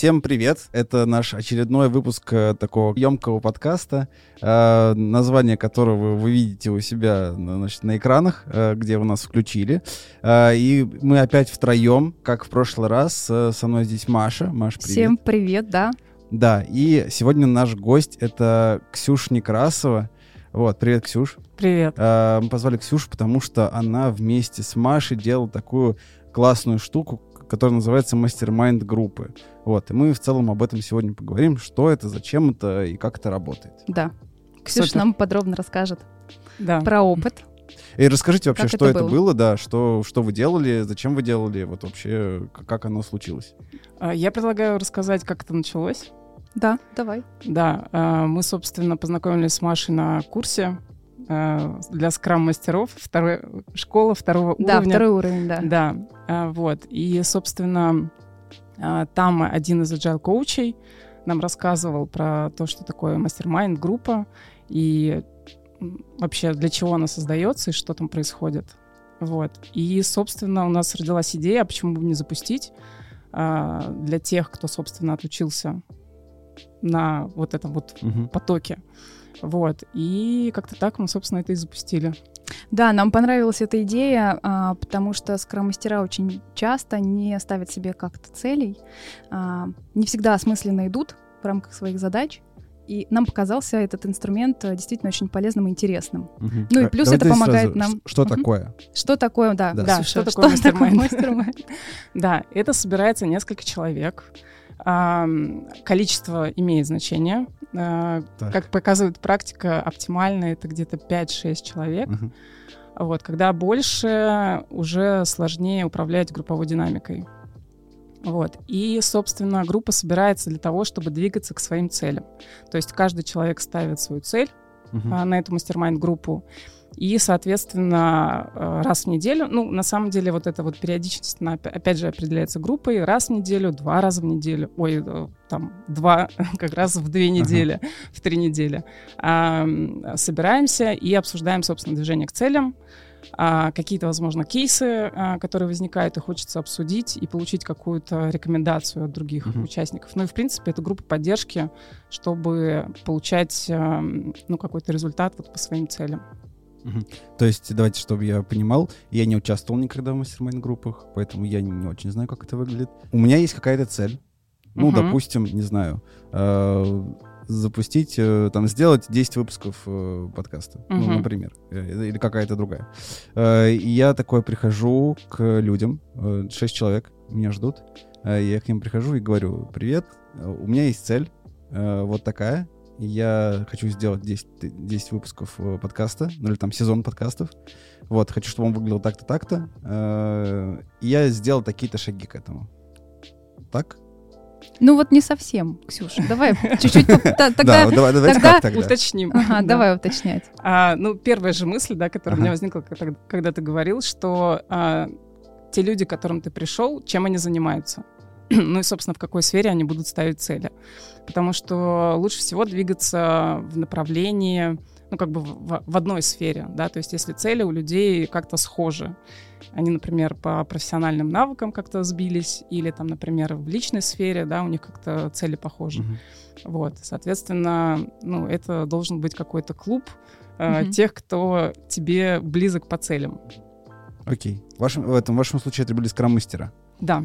Всем привет! Это наш очередной выпуск э, такого емкого подкаста, э, название которого вы видите у себя значит, на экранах, э, где вы нас включили. И мы опять втроем, как в прошлый раз. Со мной здесь Маша. Маша, привет. Всем привет, да. Да, и сегодня наш гость — это Ксюша Некрасова. Вот, привет, Ксюш. Привет. Мы позвали Ксюшу, потому что она вместе с Машей делала такую классную штуку, которая называется мастер-майнд группы. Вот, и мы в целом об этом сегодня поговорим, что это, зачем это и как это работает. Да. Ксюша Супер. нам подробно расскажет Да. про опыт. И расскажите вообще, Как что это это было? было, да, что, что вы делали, зачем вы делали, вот вообще, как оно случилось. А, Я предлагаю рассказать, как это началось. Да, давай. Да, а, мы, собственно, познакомились с Машей на курсе а, для скрам-мастеров, второй, школа второго Да, уровня. второй уровень, да. Да, вот. И, собственно, а, там один из agile коучей нам рассказывал про то, что такое мастер-майнд группа и вообще для чего она создается и что там происходит. Вот. И, собственно, у нас родилась идея, а почему бы не запустить а, для тех, кто, собственно, отучился на вот этом вот Мгм. потоке. Вот. И как-то так мы, собственно, это и запустили. Да, нам понравилась эта идея, а, потому что скрам-мастера очень часто не ставят себе как-то целей, а, не всегда осмысленно идут в рамках своих задач. И нам показался этот инструмент э, действительно очень полезным и интересным. Мгм. Ну и А, плюс давайте это помогает сразу, нам. Что Мгм. такое? Что такое, да, Да. Да, Ксюша, что такое мастер-майнд? мастер-майнд? Да, это собирается несколько человек. Количество имеет значение. А, Так. Как показывает практика, оптимально это где-то 5-6 человек. Мгм. Вот, когда больше, уже сложнее управлять групповой динамикой. Вот. И, собственно, группа собирается для того, чтобы двигаться к своим целям. То есть каждый человек ставит свою цель Мгм. а, на эту мастер-майнд-группу. И, соответственно, э, раз в неделю, ну, на самом деле, вот эта вот периодичность, она, опя- опять же, определяется группой, раз в неделю, два раза в неделю, ой, э, там, два, как раз в две недели, в три недели. А, Собираемся и обсуждаем, собственно, движение к целям, а, какие-то, возможно, кейсы, а, которые возникают, и хочется обсудить и получить какую-то рекомендацию от других Мгм. участников. Ну и, в принципе, это группа поддержки, чтобы получать, эм, ну, какой-то результат вот по своим целям. То есть, давайте, чтобы я понимал, я не участвовал никогда в мастер группах, поэтому я не очень знаю, как это выглядит. У меня есть какая-то цель. Ну, Мгм. допустим, не знаю, э, запустить, э, там, сделать 10 выпусков э, подкаста, ну, Мгм. например, э, или какая-то другая. Э, и я такой прихожу к людям, э, 6 человек меня ждут, э, я к ним прихожу и говорю, привет, э, у меня есть цель, э, вот такая, я хочу сделать 10, т- 10 выпусков э, подкаста, ну или там сезон подкастов. Вот, хочу, чтобы он выглядел так-то, так-то. Э, И я сделал такие-то шаги к этому. Так? Ну вот не совсем, Ксюша. Давай чуть-чуть тогда. Уточним. Ага, Да. давай уточнять. А, ну, первая же мысль, да, которая у меня возникла, когда, когда ты говорил, что а, те люди, к которым ты пришел, чем они занимаются? Ну и, собственно, в какой сфере они будут ставить цели. Потому что лучше всего двигаться в направлении, ну, как бы в, в одной сфере, да, то есть если цели у людей как-то схожи, они, например, по профессиональным навыкам как-то сбились, или там, например, в личной сфере, да, у них как-то цели похожи. Мгм. Вот, соответственно, ну, это должен быть какой-то клуб э, Мгм. тех, кто тебе близок по целям. Окей. В вашем, в этом в вашем случае это были скрам-мастера. Да,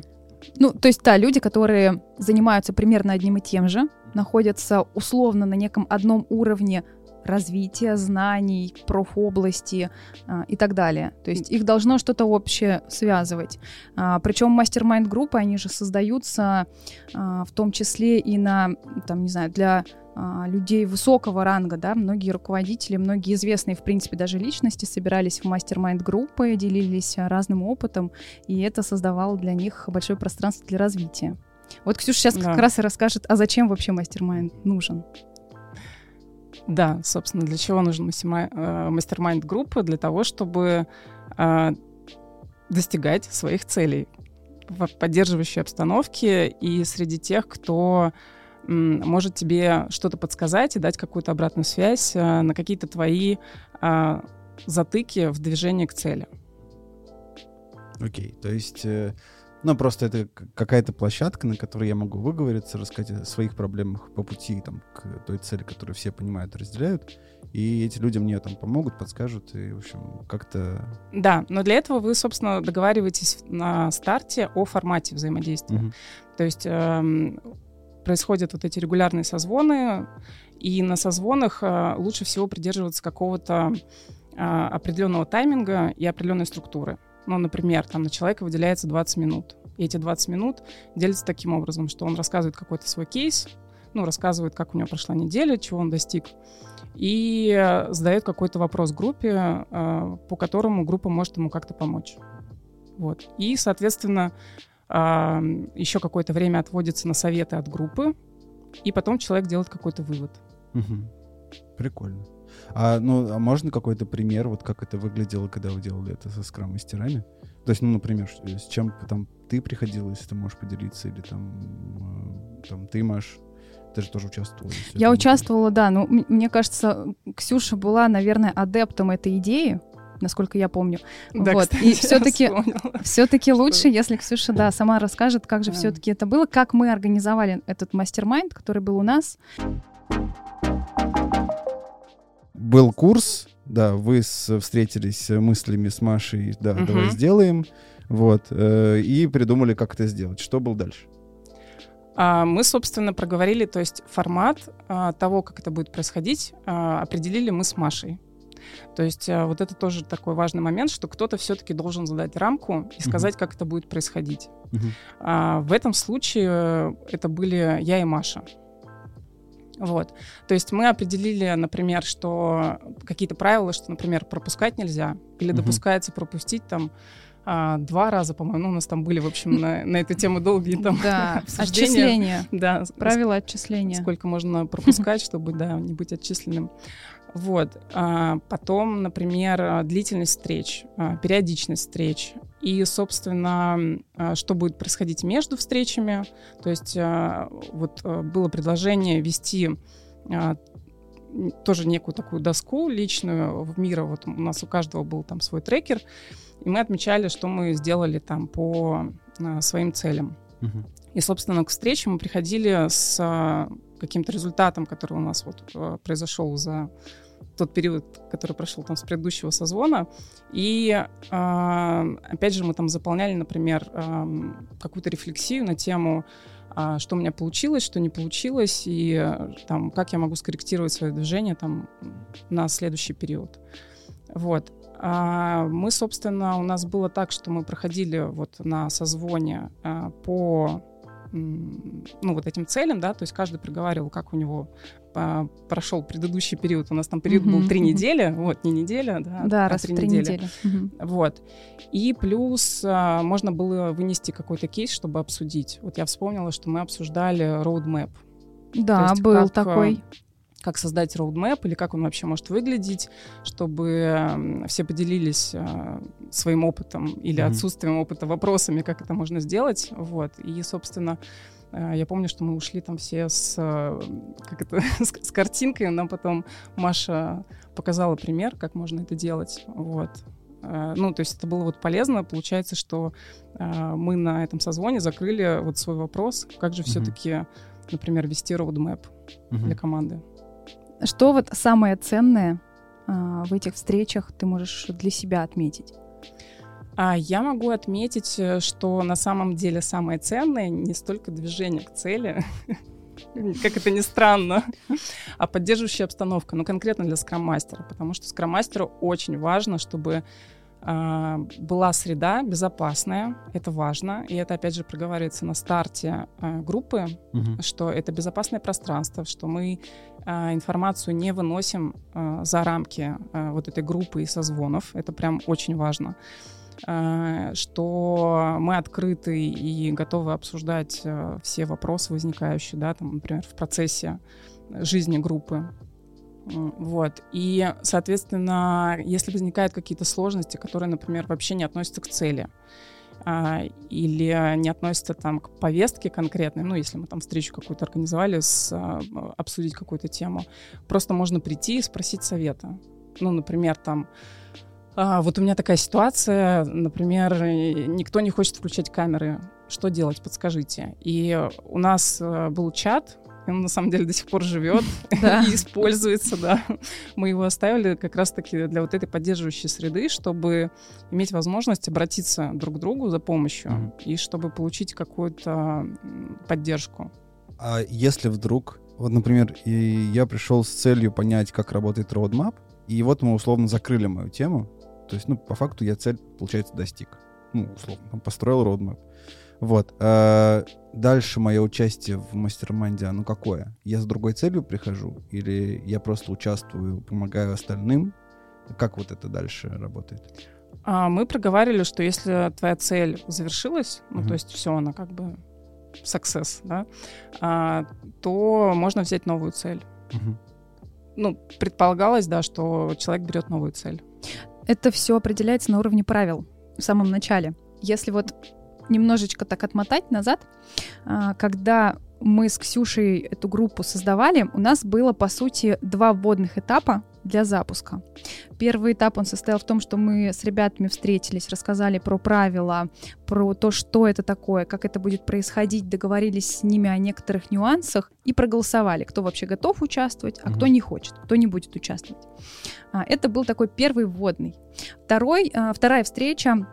Ну, то есть, да, люди, которые занимаются примерно одним и тем же, находятся условно на неком одном уровне развития знаний, профобласти а, и так далее. То есть их должно что-то общее связывать. А, причем mastermind группы, они же создаются а, в том числе и на, там, не знаю, для людей высокого ранга, да, многие руководители, многие известные, в принципе, даже личности собирались в mastermind группы, делились а, разным опытом, и это создавало для них большое пространство для развития. Вот Ксюша сейчас Да. как раз и расскажет, а зачем вообще mastermind нужен. да, собственно, для чего нужен э, мастер-майнд группы? Для того, чтобы э, достигать своих целей в поддерживающей обстановке и среди тех, кто может тебе что-то подсказать и дать какую-то обратную связь э, на какие-то твои э, затыки в движении к цели. Окей. То есть э, Ну, просто это какая-то площадка, на которой я могу выговориться, рассказать о своих проблемах по пути там, к той цели, которую все понимают разделяют. И эти люди мне там помогут, подскажут, и, в общем, как-то... Да, но для этого вы, собственно, договариваетесь на старте о формате взаимодействия. Мгм. То есть эм, происходят вот эти регулярные созвоны, и на созвонах э, лучше всего придерживаться какого-то э, определенного тайминга и определенной структуры. Ну, например, там на человека выделяется 20 минут. И эти 20 минут делятся таким образом, что он рассказывает какой-то свой кейс, ну, рассказывает, как у него прошла неделя, чего он достиг, и э, задает какой-то вопрос группе, по которому группа может ему как-то помочь. Вот. И, соответственно, еще какое-то время отводится на советы от группы, и потом человек делает какой-то вывод. Мгм. Прикольно. А, ну, а можно какой-то пример, вот как это выглядело, когда вы делали это со скрам-мастерами? То есть, ну, например, с чем там ты приходила, если ты можешь поделиться, или там, э, там ты, Маш, ты же тоже участвовала. Я участвовала, да. Ну, мне кажется, Ксюша была, наверное, адептом этой идеи, насколько я помню. Вот, кстати, и вспомнила. Все-таки лучше, если Ксюша, да, сама расскажет, как же Да. все-таки это было, как мы организовали этот мастер-майнд, который был у нас. Был курс, да, вы с- встретились с мыслями с Машей, да, Мгм. давай сделаем, вот, э, и придумали, как это сделать. Что было дальше? А, Мы, собственно, проговорили, то есть формат а, того, как это будет происходить, а, определили мы с Машей. То есть а, вот это тоже такой важный момент, что кто-то все-таки должен задать рамку и сказать, как это будет происходить. Мгм. А, в этом случае э, это были я и Маша. Вот. То есть мы определили, например, что какие-то правила, что, например, пропускать нельзя, или Мгм. допускается пропустить там а, два раза, по-моему. Ну, у нас там были, в общем, на, на эту тему долгие там Да, обсуждения. отчисления. Да, Правила отчисления. сколько можно пропускать, чтобы, да, не быть отчисленным. Вот. А, потом, например, а, длительность встреч, а, периодичность встреч. И, собственно, что будет происходить между встречами. То есть вот было предложение вести тоже некую такую доску личную в мира. Вот у нас у каждого был там свой трекер. И мы отмечали, что мы сделали там по своим целям. И, собственно, к встрече мы приходили с каким-то результатом, который у нас вот произошел за тот период, который прошел там с предыдущего созвона. И, а, опять же, мы там заполняли, например, какую-то рефлексию на тему, а, что у меня получилось, что не получилось, и там, как я могу скорректировать свое движение там, на следующий период. Вот. А, Мы, собственно, у нас было так, что мы проходили вот на созвоне по ну, вот этим целям, да, то есть каждый проговаривал, как у него а, прошел предыдущий период. У нас там период был три недели, вот, не неделя, да, Да, а раз в три недели. Мгм. Вот. И плюс а, можно было вынести какой-то кейс, чтобы обсудить. Вот я вспомнила, что мы обсуждали roadmap. Да, есть был как, такой. Как создать roadmap или как он вообще может выглядеть, чтобы все поделились а, своим опытом или отсутствием опыта вопросами, как это можно сделать. Вот. И, собственно, а, я помню, что мы ушли там все с, а, как это, с, с картинкой, нам потом Маша показала пример, как можно это делать. Вот. Ну, то есть это было вот полезно. Получается, что мы на этом созвоне закрыли вот свой вопрос, как же все-таки, например, вести roadmap Мгм. для команды. Что вот самое ценное а, в этих встречах ты можешь для себя отметить? А я могу отметить, э, что на самом деле самое ценное не столько движение к цели, как это ни странно, а поддерживающая обстановка, ну конкретно для скрам-мастера, потому что скрам-мастеру очень важно, чтобы была среда безопасная, это важно, и это опять же проговаривается на старте а, группы, Мгм. что это безопасное пространство, что мы а, информацию не выносим а, за рамки а, вот этой группы и созвонов. Это прям очень важно. А, что мы открыты и готовы обсуждать а, все вопросы возникающие, да, там, например, в процессе жизни группы. Вот. И, соответственно, если возникают какие-то сложности, которые, например, вообще не относятся к цели, а, или не относятся там к повестке конкретной, ну, если мы там встречу какую-то организовали, с, а, обсудить какую-то тему, просто можно прийти и спросить совета. Ну, например, там, а, вот у меня такая ситуация, например, никто не хочет включать камеры что делать, подскажите. И у нас э, был чат, он на самом деле до сих пор живет и используется, да. Мы его оставили как раз-таки для вот этой поддерживающей среды, чтобы иметь возможность обратиться друг к другу за помощью и чтобы получить какую-то поддержку. А если вдруг, вот, например, я пришел с целью понять, как работает roadmap, и вот мы условно закрыли мою тему, то есть, ну, по факту я цель, получается, достиг. Ну, условно, построил roadmap. Вот. А дальше мое участие в mastermind е, оно какое? Я с другой целью прихожу? Или я просто участвую, помогаю остальным? Как вот это дальше работает? А, мы проговаривали, что если твоя цель завершилась, ну, uh-huh. то есть все, она как бы success, да, а, то можно взять новую цель. Uh-huh. Ну, предполагалось, да, что человек берет новую цель. Это все определяется на уровне правил в самом начале. Если вот немножечко так отмотать назад, а, когда мы с Ксюшей эту группу создавали, у нас было, по сути, два вводных этапа для запуска. Первый этап, он состоял в том, что мы с ребятами встретились, рассказали про правила, про то, что это такое, как это будет происходить, договорились с ними о некоторых нюансах и проголосовали, кто вообще готов участвовать, а кто не хочет, кто не будет участвовать. А, это был такой первый вводный. Второй, а, вторая встреча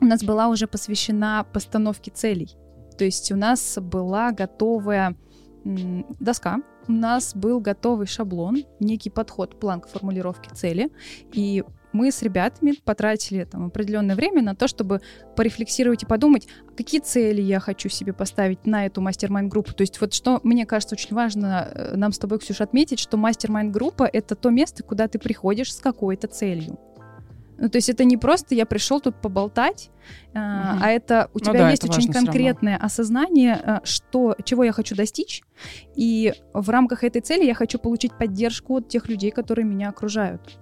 у нас была уже посвящена постановке целей. То есть у нас была готовая доска, у нас был готовый шаблон, некий подход, план к формулировке цели, и мы с ребятами потратили там определенное время на то, чтобы порефлексировать и подумать, какие цели я хочу себе поставить на эту мастер-майн-группу. То есть вот что, мне кажется, очень важно э, нам с тобой, Ксюша, отметить, что мастер-майн-группа — это то место, куда ты приходишь с какой-то целью. Ну, то есть это не просто я пришел тут поболтать, угу. а это у ну тебя ну, да, есть очень конкретное осознание, э, что, чего я хочу достичь, и в рамках этой цели я хочу получить поддержку от тех людей, которые меня окружают.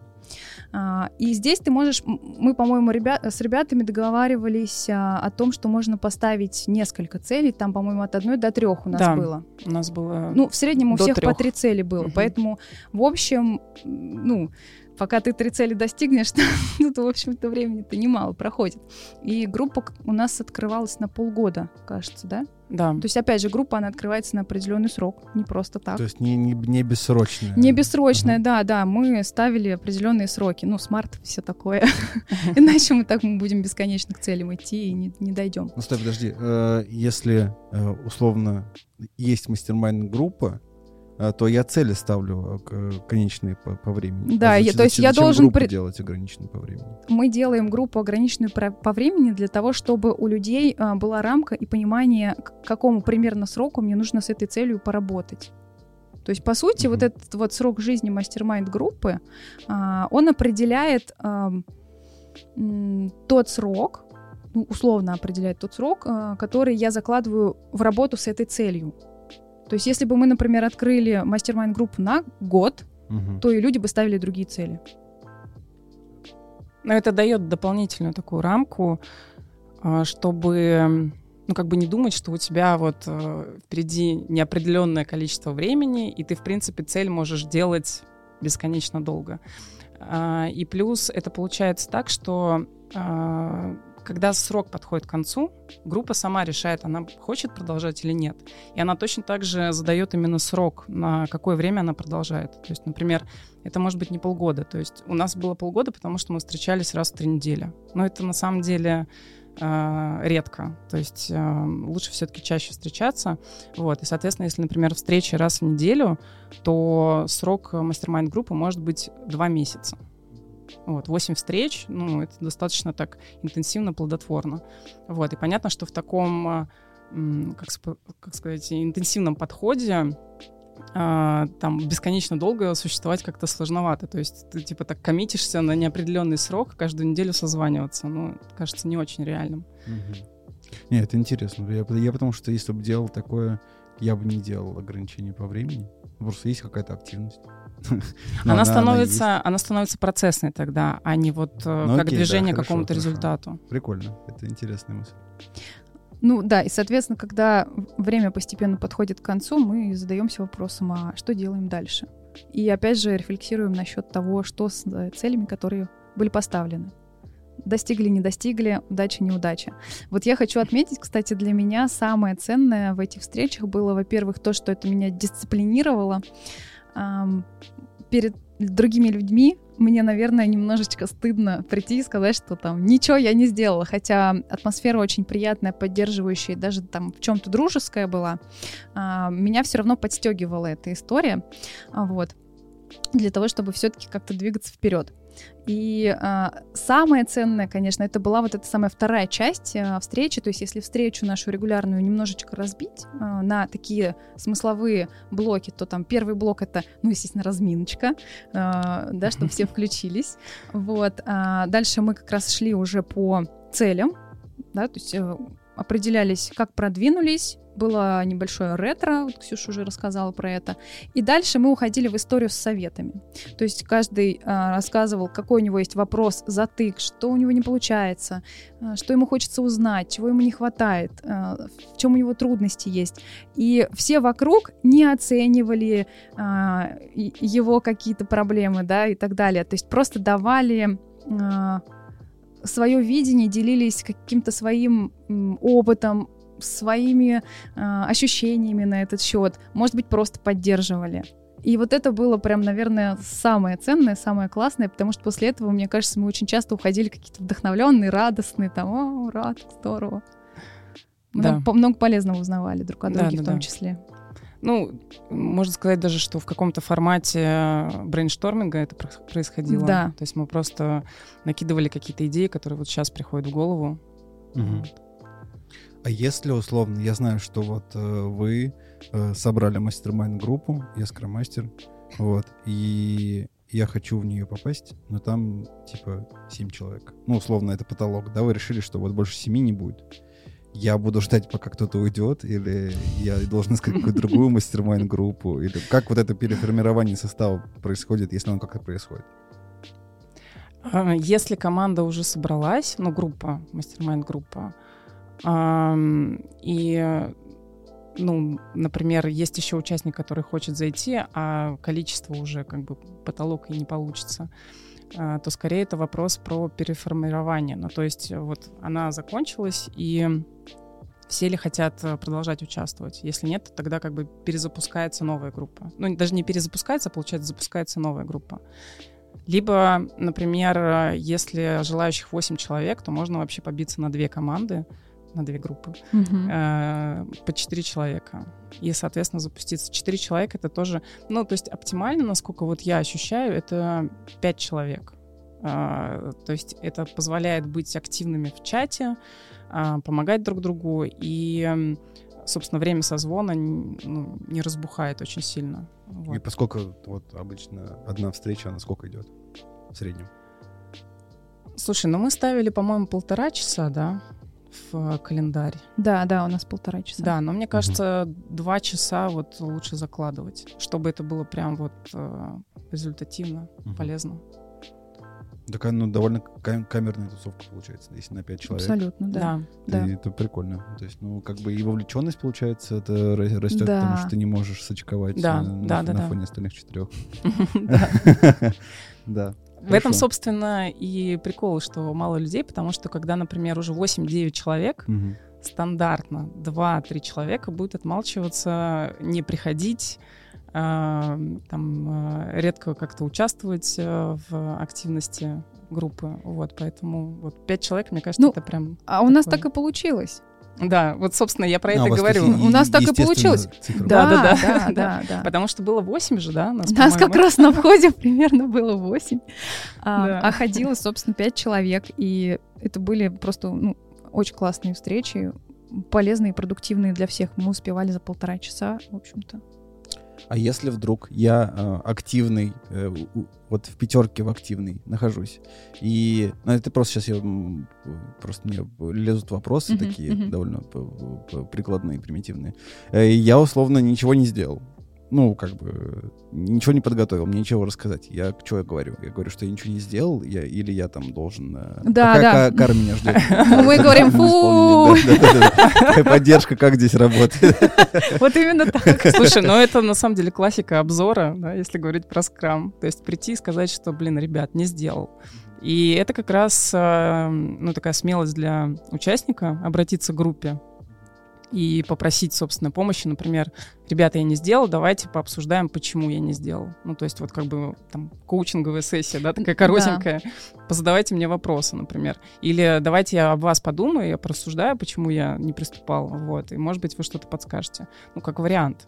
А, и здесь ты можешь, мы, по-моему, ребят, с ребятами договаривались а, о том, что можно поставить несколько целей. Там, по-моему, от одной до трех у нас да, было. У нас было. Ну, в среднем у всех трех. по три цели было. Угу. Поэтому, в общем, ну, пока ты три цели достигнешь, ну, то, в общем-то, времени-то немало проходит. И группа у нас открывалась на полгода, кажется, да? Да. То есть, опять же, группа, она открывается на определенный срок, не просто так. То есть не, не, не бессрочная. Не бессрочная, uh-huh. да, да. Мы ставили определенные сроки. Ну, SMART, все такое. Иначе мы так мы будем бесконечно к целям идти и не, не дойдем. Ну, стой, подожди. Э, если э, условно есть mastermind группа, то я цели ставлю э, конечные по, по времени. Да, а я, то есть я должен при... делать ограниченную по времени. Мы делаем группу ограниченную по, по времени для того, чтобы у людей а, была рамка и понимание, к какому примерно сроку мне нужно с этой целью поработать. То есть, по сути, mm-hmm. вот этот вот срок жизни мастер-майнд группы, а, он определяет а, м, тот срок, ну, условно определяет тот срок, а, который я закладываю в работу с этой целью. То есть, если бы мы, например, открыли мастер-майн-группу на год, угу. то и люди бы ставили другие цели. Но это дает дополнительную такую рамку, а, чтобы ну, как бы не думать, что у тебя вот э, впереди неопределенное количество времени, и ты, в принципе, цель можешь делать бесконечно долго. А, и плюс это получается так, что а, когда срок подходит к концу, группа сама решает, она хочет продолжать или нет. И она точно так же задает именно срок, на какое время она продолжает. То есть, например, это может быть не полгода. То есть у нас было полгода, потому что мы встречались раз в три недели. Но это на самом деле э, редко. То есть э, лучше все-таки чаще встречаться. Вот. И, соответственно, если, например, встреча раз в неделю, то срок мастер-майнд группы может быть два месяца. Вот, 8 встреч, ну, это достаточно так интенсивно, плодотворно. Вот, и понятно, что в таком, а, как, как сказать, интенсивном подходе а, там бесконечно долго существовать как-то сложновато. То есть ты типа так коммитишься на неопределенный срок, каждую неделю созваниваться. Ну, кажется, не очень реальным. Угу. Не, это интересно. Я, я потому что если бы делал такое, я бы не делал ограничений по времени. Просто есть какая-то активность. Она, становится, она, становится процессной тогда, а не вот э, ну, как движение к какому-то результату. Прикольно, это интересная мысль. Ну да, и, соответственно, когда время постепенно подходит к концу, мы задаемся вопросом, а что делаем дальше? И опять же рефлексируем насчет того, что с э, целями, которые были поставлены. достигли, не достигли, удача, неудача. Вот я хочу отметить, кстати, для меня самое ценное в этих встречах было, во-первых, то, что это меня дисциплинировало перед другими людьми. Мне, наверное, немножечко стыдно прийти и сказать, что там ничего я не сделала, хотя атмосфера очень приятная, поддерживающая, даже там в чем-то дружеская была. Э, меня все равно подстегивала эта история, вот, для того, чтобы все-таки как-то двигаться вперед. И э, самое ценное, конечно, это была вот эта самая вторая часть э, встречи. То есть, если встречу нашу регулярную немножечко разбить э, на такие смысловые блоки, то там первый блок это, ну, естественно, разминочка, э, да, чтобы все включились. Вот. А дальше мы как раз шли уже по целям, да, то есть э, определялись, как продвинулись, было небольшое ретро, вот Ксюша уже рассказала про это. И дальше мы уходили в историю с советами. То есть каждый а, рассказывал, какой у него есть вопрос, затык, что у него не получается, а, что ему хочется узнать, чего ему не хватает, а, в чем у него трудности есть. И все вокруг не оценивали а, его какие-то проблемы, да, и так далее. То есть просто давали а, свое видение, делились каким-то своим опытом, своими э, ощущениями на этот счет, может быть, просто поддерживали. И вот это было прям, наверное, самое ценное, самое классное, потому что после этого, мне кажется, мы очень часто уходили какие-то вдохновленные, радостные, там, о, рад, здорово. Много, да. много полезного узнавали друг о друге да, да, в том да. числе. Ну, можно сказать даже, что в каком-то формате брейншторминга это происходило. Да. То есть мы просто накидывали какие-то идеи, которые вот сейчас приходят в голову. Угу. А если условно, я знаю, что вот э, вы э, собрали mastermind группу, я scrum master, вот, и я хочу в нее попасть, но там типа 7 человек. Ну, условно, это потолок, да, вы решили, что вот больше 7 не будет. Я буду ждать, пока кто-то уйдет, или я должен искать какую-то другую mastermind группу, или как вот это переформирование состава происходит, если оно как-то происходит? А, если команда уже собралась, ну, группа, мастер-майн группа, и ну, например, есть еще участник, который хочет зайти, а количество уже как бы потолок и не получится, а, то скорее это вопрос про переформирование. Ну, то есть вот она закончилась, и все ли хотят продолжать участвовать? Если нет, то тогда как бы перезапускается новая группа. Ну, даже не перезапускается, а получается, запускается новая группа. Либо, например, если желающих 8 человек, то можно вообще побиться на две команды, на две группы, угу. э, по четыре человека. И, соответственно, запуститься. Четыре человека — это тоже... Ну, то есть оптимально, насколько вот я ощущаю, это пять человек. Uh, то есть это позволяет быть активными в чате, uh, помогать друг другу, и, собственно, время созвона ну, не разбухает очень сильно. Вот. И поскольку вот обычно одна встреча, она сколько идет в среднем? Слушай, ну мы ставили, по-моему, полтора часа, да? В календарь. Да, да, у нас полтора часа. Да, но мне кажется, угу. два часа вот лучше закладывать, чтобы это было прям вот э, результативно, угу. полезно. Такая, ну, довольно кам- камерная тусовка получается, если на пять человек. Абсолютно, да. да. И это прикольно. То есть, ну, как бы и вовлеченность, получается, это растет, да. потому что ты не можешь сочковать да, на, да, на, да, на да. фоне остальных четырех. Да. В этом, собственно, и прикол, что мало людей, потому что когда, например, уже 8-9 человек, угу. стандартно 2-3 человека будет отмалчиваться, не приходить, э, там, э, редко как-то участвовать э, в активности группы. Вот, поэтому вот 5 человек, мне кажется, ну, это прям... А такое... у нас так и получилось. Да, вот, собственно, я про а, это говорю. У нас так и получилось. Да, да, да, да, да. Потому что было 8 же, да? У нас как раз на входе примерно было 8. А, а ходило, собственно, 5 человек. И это были просто ну, очень классные встречи, полезные и продуктивные для всех. Мы успевали за полтора часа, в общем-то. А если вдруг я э, активный, э, вот в пятерке в активный нахожусь, и ну, это просто сейчас я просто мне лезут вопросы uh-huh, такие uh-huh. довольно прикладные, примитивные, э, я условно ничего не сделал. Ну, как бы, ничего не подготовил, мне ничего рассказать. Я что я говорю? Я говорю, что я ничего не сделал, я, или я там должен... э, Да, какая да. ка- кара меня ждет? Мы говорим, фу, Поддержка как здесь работает? вот именно так. Слушай, ну это на самом деле классика обзора, да, если говорить про скрам. То есть прийти и сказать, что, блин, ребят, не сделал. И это как раз, э, ну, такая смелость для участника обратиться к группе и попросить, собственно, помощи. Например, ребята, я не сделал, давайте пообсуждаем, почему я не сделал. Ну, то есть вот как бы там коучинговая сессия, да, такая коротенькая. Позадавайте мне вопросы, например. Или давайте я об вас подумаю, я порассуждаю, почему я не приступал. Вот. И, может быть, вы что-то подскажете. Ну, как вариант.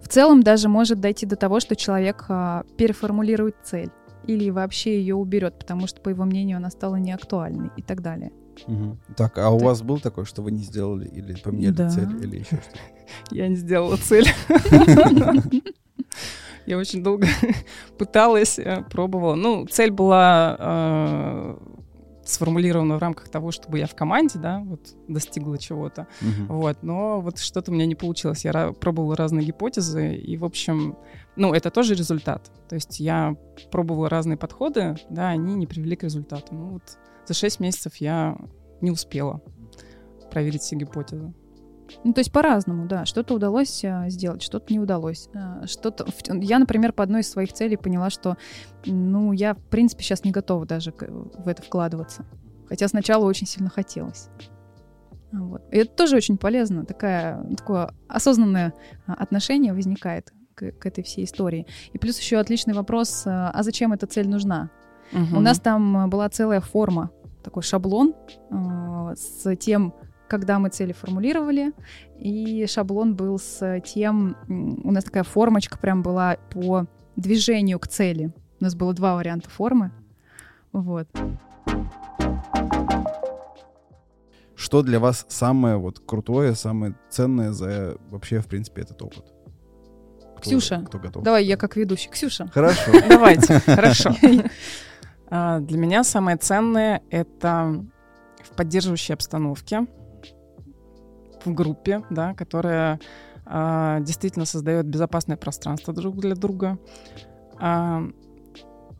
В целом даже может дойти до того, что человек а, переформулирует цель или вообще ее уберет, потому что, по его мнению, она стала неактуальной и так далее. Так, а у вас был такой, что вы не сделали или поменяли Да. цель или еще что-то? Я не сделала цель. Я очень долго пыталась, э, пробовала. Ну, цель была э, сформулирована в рамках того, чтобы я в команде, да, вот достигла чего-то. Мгм. Вот, но вот что-то у меня не получилось. Я ра- пробовала разные гипотезы, и, в общем, ну, это тоже результат. То есть я пробовала разные подходы, да, они не привели к результату. Ну, вот за 6 месяцев я не успела проверить все гипотезы. Ну, то есть по-разному, да. Что-то удалось а, сделать, что-то не удалось. А, Что-то... Я, например, по одной из своих целей поняла, что, ну, я, в принципе, сейчас не готова даже в это вкладываться. Хотя сначала очень сильно хотелось. Вот. И это тоже очень полезно. Такая, такое осознанное а, отношение возникает к, к этой всей истории. И плюс еще отличный вопрос, а а зачем эта цель нужна? У нас там э, была целая форма, такой шаблон э, с тем, когда мы цели формулировали, и шаблон был с тем, у нас такая формочка прям была по движению к цели. У нас было два варианта формы. Вот. Что для вас самое вот крутое, самое ценное за вообще, в принципе, этот опыт? Кто- Ксюша, Кто готов? Давай я как ведущий. Ксюша. Хорошо. Давайте, хорошо. А, Для меня самое ценное — это в поддерживающей обстановке, в группе, да, которая а, действительно создает безопасное пространство друг для друга, а,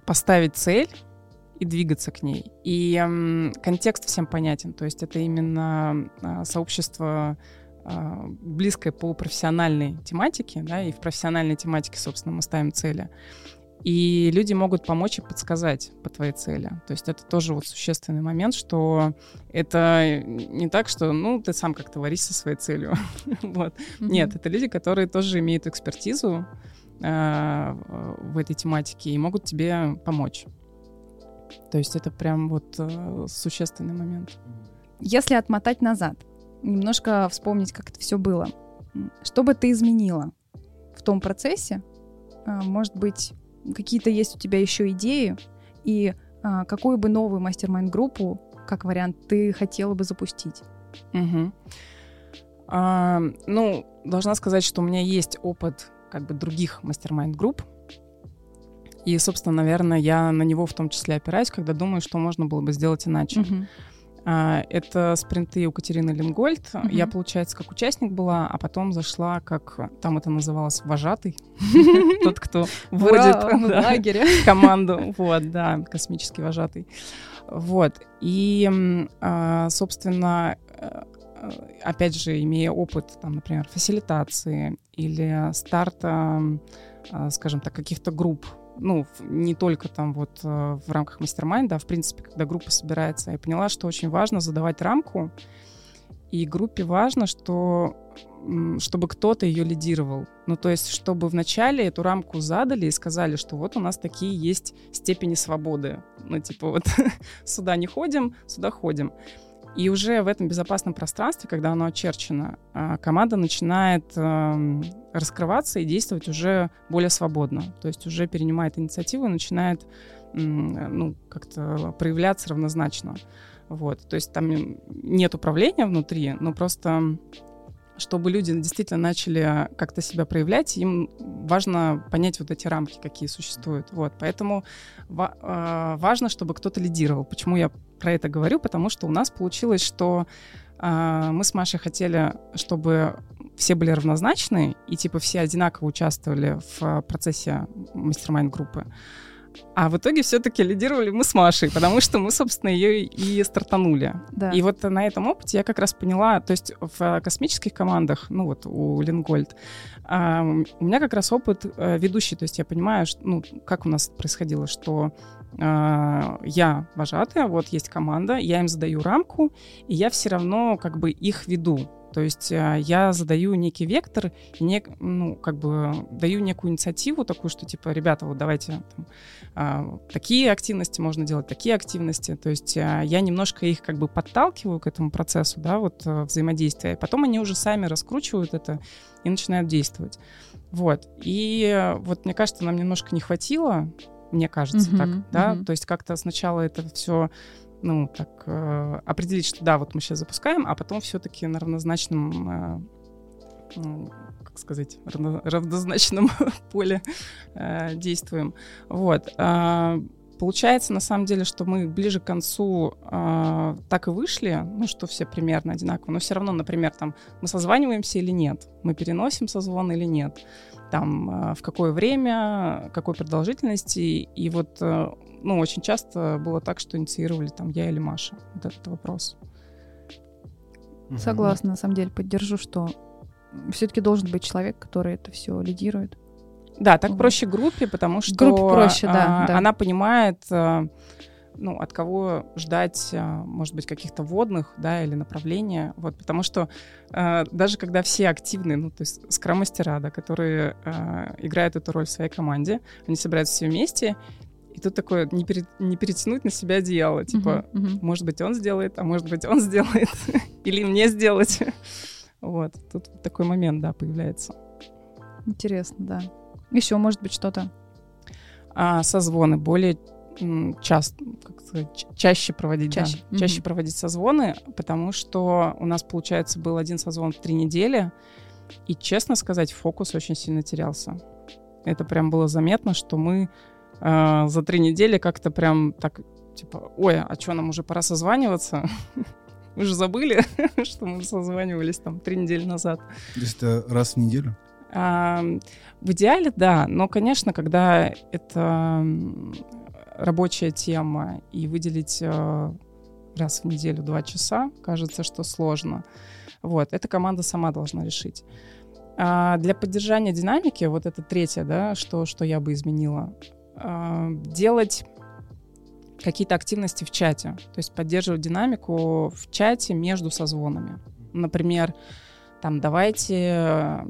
поставить цель и двигаться к ней. И контекст всем понятен, то есть это именно сообщество близкое по профессиональной тематике, да, и в профессиональной тематике, собственно, мы ставим цели. И люди могут помочь и подсказать по твоей цели. То есть это тоже вот существенный момент, что это не так, что, ну, ты сам как-то варись со своей целью. вот. Нет, это люди, которые тоже имеют экспертизу э, в этой тематике и могут тебе помочь. То есть это прям вот э, существенный момент. Если отмотать назад, немножко вспомнить, как это все было. Что бы ты изменила в том процессе? А, Может быть, какие-то есть у тебя еще идеи? И а, какую бы новую mastermind -группу, как вариант, ты хотела бы запустить? Мгм. А, ну, должна сказать, что у меня есть опыт как бы других mastermind -групп. И, собственно, наверное, я на него в том числе опираюсь, когда думаю, что можно было бы сделать иначе. А, это спринты у Катерины Лингольд. Мгм. Я, получается, как участник была, а потом зашла как, там это называлось, вожатый. Тот, кто вводит команду. Вот, да, космический вожатый. Вот. И, а, собственно, э, опять же, имея опыт, там, например, фасилитации или старта, а, скажем так, каких-то групп, ну, не только там вот э, в рамках мастер-майнда, а в принципе, когда группа собирается, я поняла, что очень важно задавать рамку, и группе важно, что чтобы кто-то ее лидировал. Ну, то есть, чтобы вначале эту рамку задали и сказали, что вот у нас такие есть степени свободы. Ну, типа вот сюда не ходим, сюда ходим. И уже в этом безопасном пространстве, когда оно очерчено, а, команда начинает эм, раскрываться и действовать уже более свободно. То есть уже перенимает инициативу и начинает ну, как-то проявляться равнозначно. Вот. То есть там нет управления внутри, но просто чтобы люди действительно начали как-то себя проявлять, им важно понять вот эти рамки, какие существуют. Вот. Поэтому ва- э, важно, чтобы кто-то лидировал. Почему я про это говорю? Потому что у нас получилось, что э, мы с Машей хотели, чтобы все были равнозначны, и типа все одинаково участвовали в процессе мастер группы. А в итоге все-таки лидировали мы с Машей, потому что мы, собственно, ее и стартанули. Да. И вот на этом опыте я как раз поняла, то есть в космических командах, ну вот у Лингольд, у меня как раз опыт э, ведущий, то есть я понимаю, что, ну, как у нас происходило, что а, я вожатая, вот есть команда, я им задаю рамку, и я все равно как бы их веду. То есть а, я задаю некий вектор, и не, ну, как бы даю некую инициативу такую, что типа, ребята, вот давайте там, а, такие активности можно делать, такие активности. То есть я немножко их как бы подталкиваю к этому процессу, да, вот взаимодействия. Потом они уже сами раскручивают это и начинают действовать. Вот. И вот мне кажется, нам немножко не хватило мне кажется, uh-huh, так, да, uh-huh. то есть как-то сначала это все ну, так, э, определить, что да, вот мы сейчас запускаем, а потом все-таки на равнозначном, э, ну, как сказать, равно, равнозначном поле э, действуем. Вот. Э, получается, на самом деле, что мы ближе к концу э, так и вышли, ну, что все примерно одинаково, но все равно, например, там, мы созваниваемся или нет, мы переносим созвон или нет там э, в какое время, какой продолжительности. И вот, э, ну, очень часто было так, что инициировали там я или Маша. Вот этот вопрос. Согласна, на самом деле, поддержу, что все-таки должен быть человек, который это все лидирует. Да, так вот. проще группе, потому что группе проще, да, а, да. она понимает, э, ну, от кого ждать, а, может быть, каких-то водных, да, или направления, вот, потому что э, даже когда все активные, ну, то есть скрам-мастера, да, которые э, играют эту роль в своей команде, они собираются все вместе, и тут такое не, пере, не перетянуть на себя одеяло, типа, uh-huh, uh-huh. может быть, он сделает, а может быть, он сделает, или мне сделать. вот, тут такой момент, да, появляется. Интересно, да. Еще, может быть, что-то? А, созвоны более часто, как сказать, чаще проводить, чаще, да, чаще проводить созвоны, потому что у нас, получается, был один созвон в три недели, и, честно сказать, фокус очень сильно терялся. Это прям было заметно, что мы э, за три недели как-то прям так, типа, ой, а что, нам уже пора созваниваться? Вы же забыли, что мы созванивались там три недели назад. То есть это раз в неделю? А, в идеале, да. Но, конечно, когда это рабочая тема, и выделить э, раз в неделю два часа, кажется, что сложно. Вот, эта команда сама должна решить. А для поддержания динамики, вот это третье, да, что, что я бы изменила, э, делать какие-то активности в чате, то есть поддерживать динамику в чате между созвонами. Например, там давайте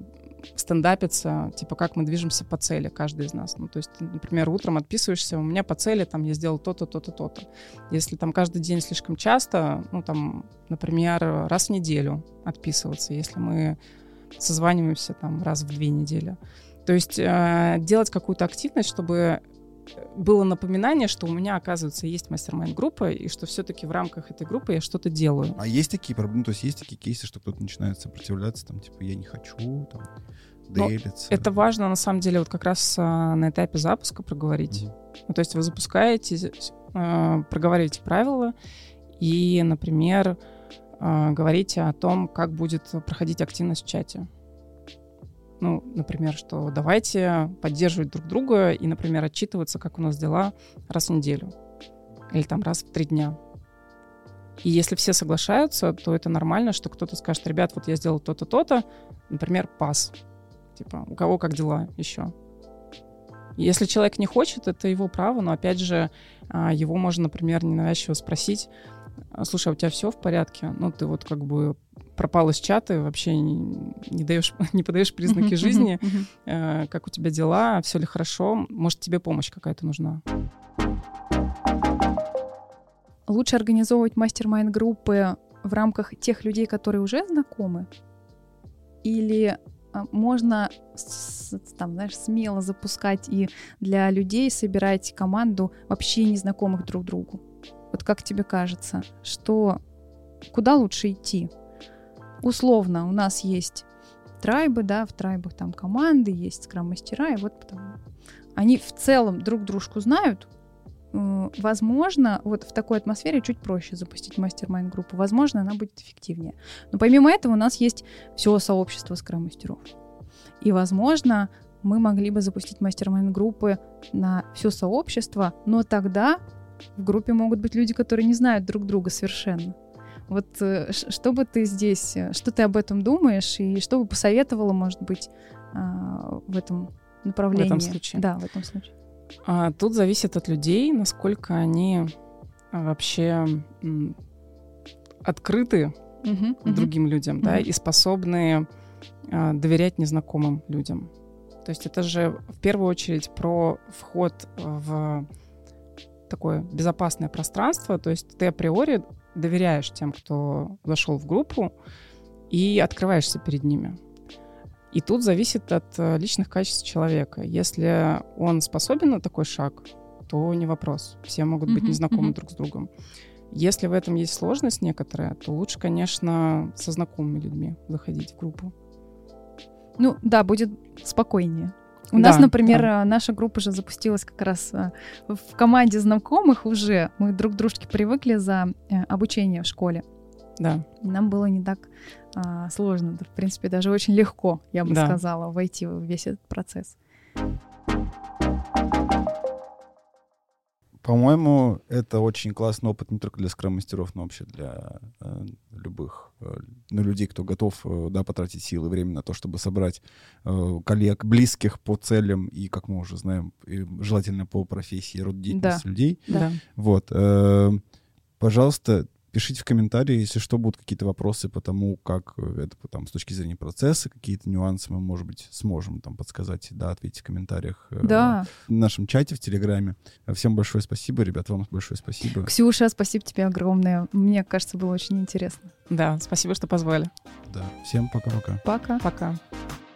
стендапиться, типа, как мы движемся по цели, каждый из нас. Ну, то есть, например, утром отписываешься, у меня по цели, там, я сделал то-то, то-то, то-то. Если там каждый день слишком часто, ну, там, например, раз в неделю отписываться, если мы созваниваемся там раз в две недели. То есть э, делать какую-то активность, чтобы было напоминание, что у меня, оказывается, есть мастер-майнд-группа, и что все-таки в рамках этой группы я что-то делаю. А есть такие проблемы, то есть есть такие кейсы, что кто-то начинает сопротивляться, там, типа, я не хочу, там, ну, дейлиться? Это важно, на самом деле, вот как раз а, на этапе запуска проговорить. Mm-hmm. Ну, то есть вы запускаете, а, проговариваете правила, и, например, а, говорите о том, как будет проходить активность в чате. Ну, например, что давайте поддерживать друг друга и, например, отчитываться, как у нас дела, раз в неделю. Или там раз в три дня. И если все соглашаются, то это нормально, что кто-то скажет, ребят, вот я сделал то-то, то-то, например, пас. Типа, у кого как дела еще. Если человек не хочет, это его право, но опять же, а, его можно, например, ненавязчиво спросить, слушай, а у тебя все в порядке? Ну, ты вот как бы пропал из чата, вообще не, не даешь, не подаешь признаки жизни, э, как у тебя дела, все ли хорошо, может тебе помощь какая-то нужна. Лучше организовывать мастер-майн группы в рамках тех людей, которые уже знакомы, или а, можно там, знаешь, смело запускать и для людей собирать команду вообще незнакомых друг другу. Как тебе кажется, что куда лучше идти? условно у нас есть трайбы, да, в трайбах там команды, есть скрам-мастера, и вот потом они в целом друг дружку знают, э, возможно, вот в такой атмосфере чуть проще запустить мастер-майнд группу. Возможно, она будет эффективнее. Но помимо этого у нас есть все сообщество скрам-мастеров. И, возможно, мы могли бы запустить мастер-майнд группы на все сообщество, но тогда в группе могут быть люди, которые не знают друг друга совершенно. Вот э, что бы ты здесь, э, что ты об этом думаешь, и что бы посоветовала, может быть, а, в этом направлении? В этом случае. Да, в этом случае. А, тут зависит от людей, насколько они вообще м, открыты Мгм, другим людям, да, Мгм. и способны а, доверять незнакомым людям. То есть это же в первую очередь про вход в такое безопасное пространство. То есть ты априори доверяешь тем, кто зашел в группу, и открываешься перед ними. И тут зависит от э, личных качеств человека. Если он способен на такой шаг, то не вопрос. Все могут быть незнакомы мгм. друг с другом. Если в этом есть сложность некоторая, то лучше, конечно, со знакомыми людьми заходить в группу. Ну да, будет спокойнее. У Да, нас, например, да. э, наша группа же запустилась как раз э, в команде знакомых уже. Мы друг к дружке привыкли за э, обучение в школе. Да. Нам было не так а, сложно, в принципе, даже очень легко, я бы Да. сказала, войти в весь этот процесс. По-моему, это очень классный опыт не только для скрам-мастеров, но вообще для э, любых э, ну, людей, кто готов э, да, потратить силы и время на то, чтобы собрать э, коллег, близких по целям и, как мы уже знаем, и желательно по профессии, род деятельности людей. Да. Да. Вот. э, пожалуйста, пишите в комментарии, если что, будут какие-то вопросы по тому, как э, это там с точки зрения процесса, какие-то нюансы мы, может быть, сможем там подсказать, да, ответить в комментариях э, Да. в нашем чате в Телеграме. Всем большое спасибо, ребят, вам большое спасибо. Ксюша, спасибо тебе огромное. Мне кажется, было очень интересно. Да, спасибо, что позвали. Да, всем пока-пока. Пока. Пока.